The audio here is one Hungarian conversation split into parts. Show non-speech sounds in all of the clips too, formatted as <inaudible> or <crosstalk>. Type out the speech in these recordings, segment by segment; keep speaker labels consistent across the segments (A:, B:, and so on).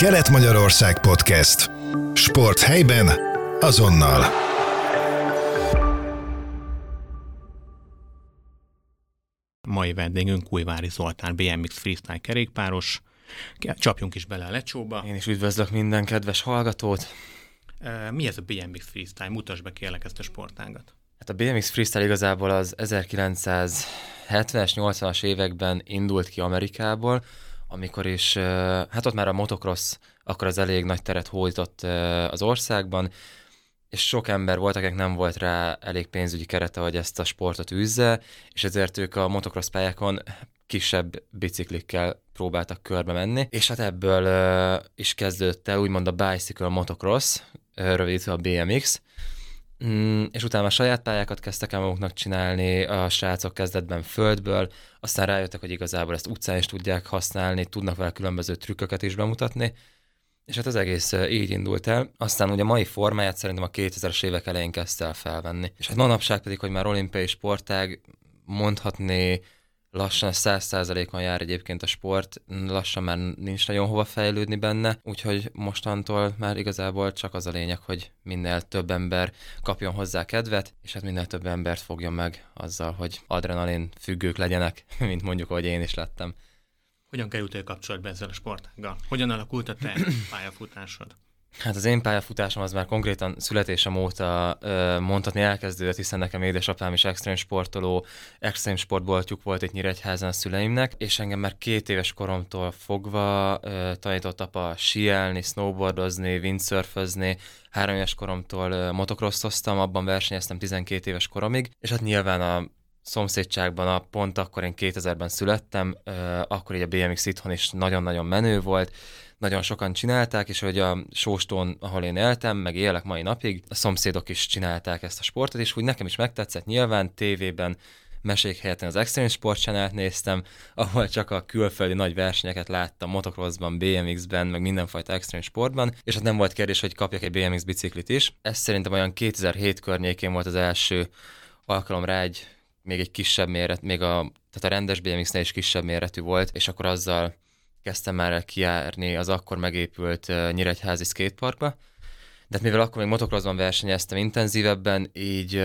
A: Kelet-Magyarország Podcast. Sport helyben, azonnal.
B: Mai vendégünk Újvári Zoltán, BMX freestyle kerékpáros. Csapjunk is bele a lecsóba.
C: Én is üdvözlök minden kedves hallgatót.
B: Mi ez a BMX freestyle? Mutasd be kérlek ezt a sportágat.
C: Hát a BMX freestyle igazából az 1970-es, 80-as években indult ki Amerikából, amikor is, hát ott már a motocross akkor az elég nagy teret hódított az országban, és sok ember volt, akik nem volt rá elég pénzügyi kerete, hogy ezt a sportot űzze, és ezért ők a motocross pályákon kisebb biciklikkel próbáltak körbe menni, és hát ebből is kezdődött el úgymond a bicycle motocross, rövidítve a BMX, Mm, és utána a saját pályákat kezdtek el maguknak csinálni, a srácok kezdetben földből, aztán rájöttek, hogy igazából ezt utcán is tudják használni, tudnak vele különböző trükköket is bemutatni, és hát az egész így indult el. Aztán ugye a mai formáját szerintem a 2000-es évek elején kezdte el felvenni. És hát manapság pedig, hogy már olimpiai sportág, mondhatni lassan 100%-on jár egyébként a sport, lassan már nincs nagyon hova fejlődni benne, úgyhogy mostantól már igazából csak az a lényeg, hogy minél több ember kapjon hozzá kedvet, és hát minél több embert fogjon meg azzal, hogy adrenalin függők legyenek, <laughs> mint mondjuk, ahogy én is lettem.
B: Hogyan kerültél kapcsolatba ezzel a sportággal? Hogyan alakult a te <clears throat> pályafutásod?
C: Hát az én pályafutásom az már konkrétan születésem óta ö, mondhatni elkezdődött, hiszen nekem édesapám is extrém sportoló, extrém sportboltjuk volt itt Nyíregyházan a szüleimnek, és engem már két éves koromtól fogva ö, tanított apa síelni, snowboardozni, windsurfözni, három éves koromtól motocrossoztam, abban versenyeztem 12 éves koromig, és hát nyilván a szomszédságban, a pont akkor én 2000-ben születtem, akkor így a BMX itthon is nagyon-nagyon menő volt, nagyon sokan csinálták, és hogy a sóstón, ahol én éltem, meg élek mai napig, a szomszédok is csinálták ezt a sportot, és úgy nekem is megtetszett nyilván tévében, mesék helyett az Extreme Sport channel néztem, ahol csak a külföldi nagy versenyeket láttam, motocrossban, BMX-ben, meg mindenfajta extrém sportban, és hát nem volt kérdés, hogy kapjak egy BMX biciklit is. Ez szerintem olyan 2007 környékén volt az első alkalom rá egy még egy kisebb méret, még a, tehát a rendes BMX-nél is kisebb méretű volt, és akkor azzal kezdtem el kijárni az akkor megépült uh, Nyíregyházi skateparkba, de hát mivel akkor még motocrossban versenyeztem intenzívebben, így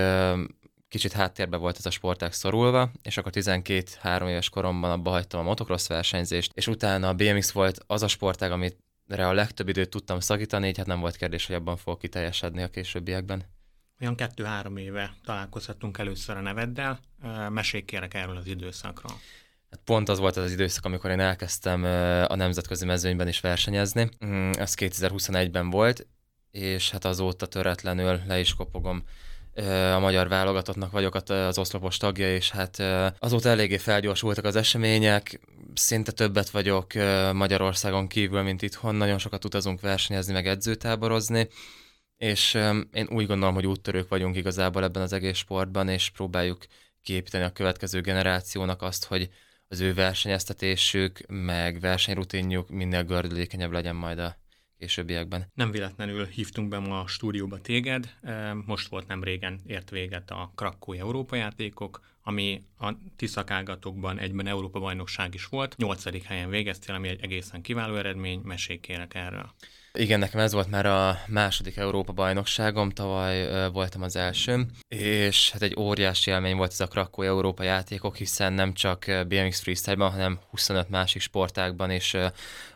C: kicsit háttérbe volt ez a sportág szorulva, és akkor 12-3 éves koromban abba hagytam a motocross versenyzést, és utána a BMX volt az a sportág, amit a legtöbb időt tudtam szakítani, így hát nem volt kérdés, hogy abban fog kiteljesedni a későbbiekben.
B: Olyan kettő-három éve találkozhattunk először a neveddel. Mesék kérek erről az időszakról.
C: Hát pont az volt az, az időszak, amikor én elkezdtem a nemzetközi mezőnyben is versenyezni. Mm, ez 2021-ben volt, és hát azóta töretlenül le is kopogom a magyar válogatottnak vagyok az oszlopos tagja, és hát azóta eléggé felgyorsultak az események, szinte többet vagyok Magyarországon kívül, mint itthon, nagyon sokat utazunk versenyezni, meg edzőtáborozni, és én úgy gondolom, hogy úttörők vagyunk igazából ebben az egész sportban, és próbáljuk kiépíteni a következő generációnak azt, hogy az ő versenyeztetésük, meg versenyrutinjuk minél gördülékenyebb legyen majd a későbbiekben.
B: Nem véletlenül hívtunk be ma a stúdióba téged. Most volt nem régen ért véget a Krakói Európa játékok, ami a ti szakágatokban egyben Európa bajnokság is volt. Nyolcadik helyen végeztél, ami egy egészen kiváló eredmény. Mesék kérek erről.
C: Igen, nekem ez volt már a második Európa-bajnokságom, tavaly voltam az első, és hát egy óriási élmény volt ez a Krakó Európa játékok, hiszen nem csak BMX freestyle-ban, hanem 25 másik sportákban is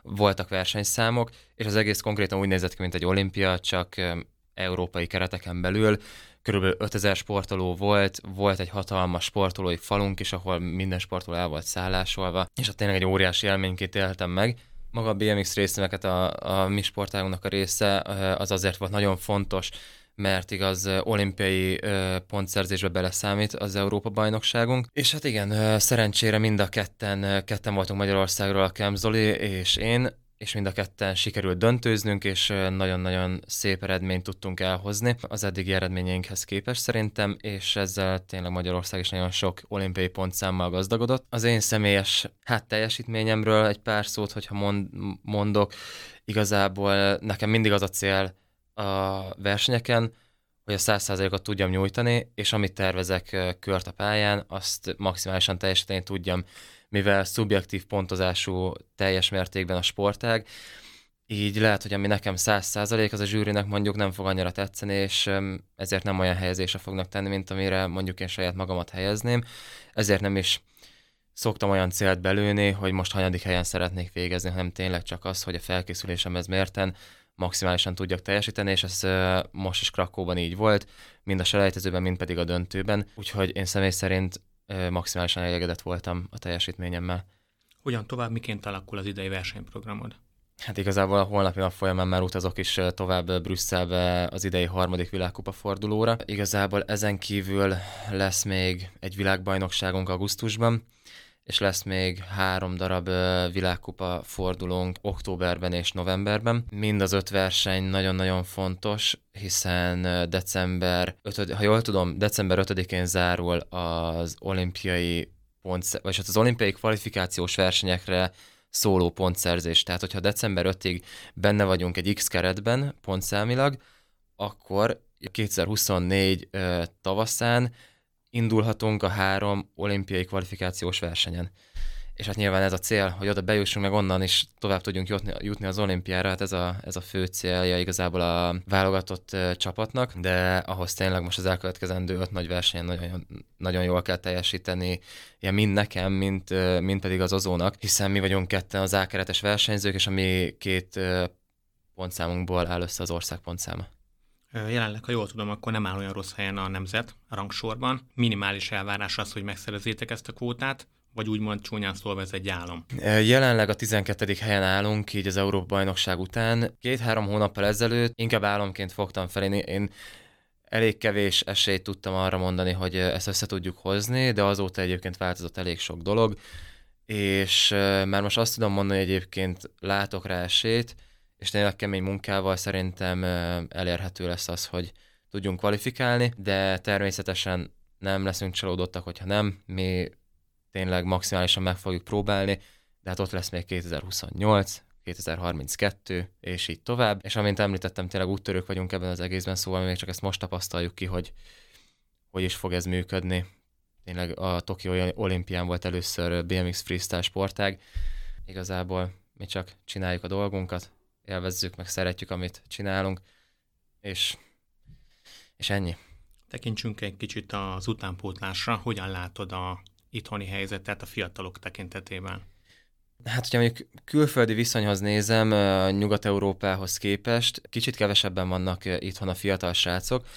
C: voltak versenyszámok, és az egész konkrétan úgy nézett ki, mint egy olimpia, csak európai kereteken belül, körülbelül 5000 sportoló volt, volt egy hatalmas sportolói falunk is, ahol minden sportoló el volt szállásolva, és ott tényleg egy óriási élményként éltem meg, maga a BMX részemeket a, a mi sportágunknak a része az azért volt nagyon fontos, mert igaz olimpiai pontszerzésbe beleszámít az Európa-bajnokságunk. És hát igen, szerencsére mind a ketten, ketten voltunk Magyarországról, a Kemzoli és én, és mind a ketten sikerült döntőznünk, és nagyon-nagyon szép eredményt tudtunk elhozni az eddigi eredményeinkhez képest szerintem, és ezzel tényleg Magyarország is nagyon sok olimpiai pontszámmal gazdagodott. Az én személyes hát teljesítményemről egy pár szót, hogyha mond, mondok, igazából nekem mindig az a cél a versenyeken, hogy a 100%-ot tudjam nyújtani, és amit tervezek kört a pályán, azt maximálisan teljesíteni tudjam mivel szubjektív pontozású teljes mértékben a sportág, így lehet, hogy ami nekem 100% az a zsűrinek mondjuk nem fog annyira tetszeni, és ezért nem olyan helyezésre fognak tenni, mint amire mondjuk én saját magamat helyezném. Ezért nem is szoktam olyan célt belőni, hogy most hanyadik helyen szeretnék végezni, hanem tényleg csak az, hogy a felkészülésem ez mérten maximálisan tudjak teljesíteni, és ez most is Krakóban így volt, mind a selejtezőben, mind pedig a döntőben, úgyhogy én személy szerint maximálisan elégedett voltam a teljesítményemmel.
B: Hogyan tovább, miként alakul az idei versenyprogramod?
C: Hát igazából a holnapi nap folyamán már utazok is tovább Brüsszelbe az idei harmadik világkupa fordulóra. Igazából ezen kívül lesz még egy világbajnokságunk augusztusban, és lesz még három darab világkupa fordulónk októberben és novemberben. Mind az öt verseny nagyon-nagyon fontos, hiszen december 5, ha jól tudom, december 5-én zárul az olimpiai pont, vagy hát az olimpiai kvalifikációs versenyekre szóló pontszerzés. Tehát, hogyha december 5-ig benne vagyunk egy X keretben pontszámilag, akkor 2024 tavaszán indulhatunk a három olimpiai kvalifikációs versenyen. És hát nyilván ez a cél, hogy oda bejussunk, meg onnan is tovább tudjunk jutni, jutni az olimpiára, hát ez a, ez a fő célja igazából a válogatott csapatnak, de ahhoz tényleg most az elkövetkezendő öt nagy versenyen nagyon, nagyon jól kell teljesíteni, ja, mind nekem, mint, mind pedig az ozónak, hiszen mi vagyunk ketten az ákeretes versenyzők, és a mi két pontszámunkból áll össze az ország pontszáma.
B: Jelenleg, ha jól tudom, akkor nem áll olyan rossz helyen a nemzet a rangsorban. Minimális elvárás az, hogy megszerezzétek ezt a kvótát, vagy úgymond csúnyán szólva ez egy álom?
C: Jelenleg a 12. helyen állunk, így az Európa bajnokság után. Két-három hónappal ezelőtt inkább álomként fogtam fel. Én, én elég kevés esélyt tudtam arra mondani, hogy ezt össze tudjuk hozni, de azóta egyébként változott elég sok dolog, és már most azt tudom mondani, hogy egyébként látok rá esélyt, és tényleg kemény munkával szerintem elérhető lesz az, hogy tudjunk kvalifikálni, de természetesen nem leszünk csalódottak, hogyha nem. Mi tényleg maximálisan meg fogjuk próbálni, de hát ott lesz még 2028, 2032, és így tovább. És amint említettem, tényleg úttörők vagyunk ebben az egészben, szóval még csak ezt most tapasztaljuk ki, hogy hogy is fog ez működni. Tényleg a Tokió olimpián volt először BMX freestyle sportág. Igazából mi csak csináljuk a dolgunkat, élvezzük, meg szeretjük, amit csinálunk, és, és ennyi.
B: Tekintsünk egy kicsit az utánpótlásra. Hogyan látod a itthoni helyzetet a fiatalok tekintetében?
C: Hát, hogyha mondjuk külföldi viszonyhoz nézem, Nyugat-Európához képest, kicsit kevesebben vannak itthon a fiatal srácok,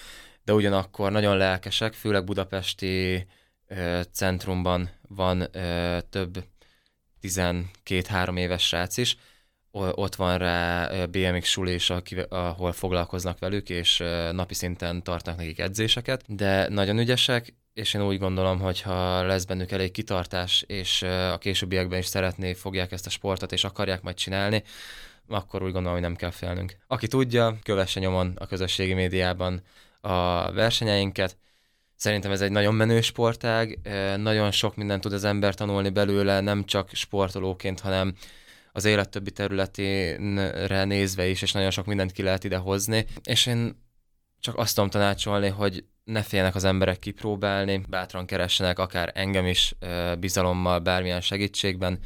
C: de ugyanakkor nagyon lelkesek, főleg budapesti centrumban van több 12-3 éves srác is, ott van rá BMX sulés, ahol foglalkoznak velük, és napi szinten tartnak nekik edzéseket, de nagyon ügyesek, és én úgy gondolom, hogy ha lesz bennük elég kitartás, és a későbbiekben is szeretné, fogják ezt a sportot, és akarják majd csinálni, akkor úgy gondolom, hogy nem kell félnünk. Aki tudja, kövesse nyomon a közösségi médiában a versenyeinket. Szerintem ez egy nagyon menő sportág, nagyon sok mindent tud az ember tanulni belőle, nem csak sportolóként, hanem az élet többi területére nézve is, és nagyon sok mindent ki lehet ide hozni. És én csak azt tudom tanácsolni, hogy ne féljenek az emberek kipróbálni, bátran keressenek akár engem is bizalommal, bármilyen segítségben,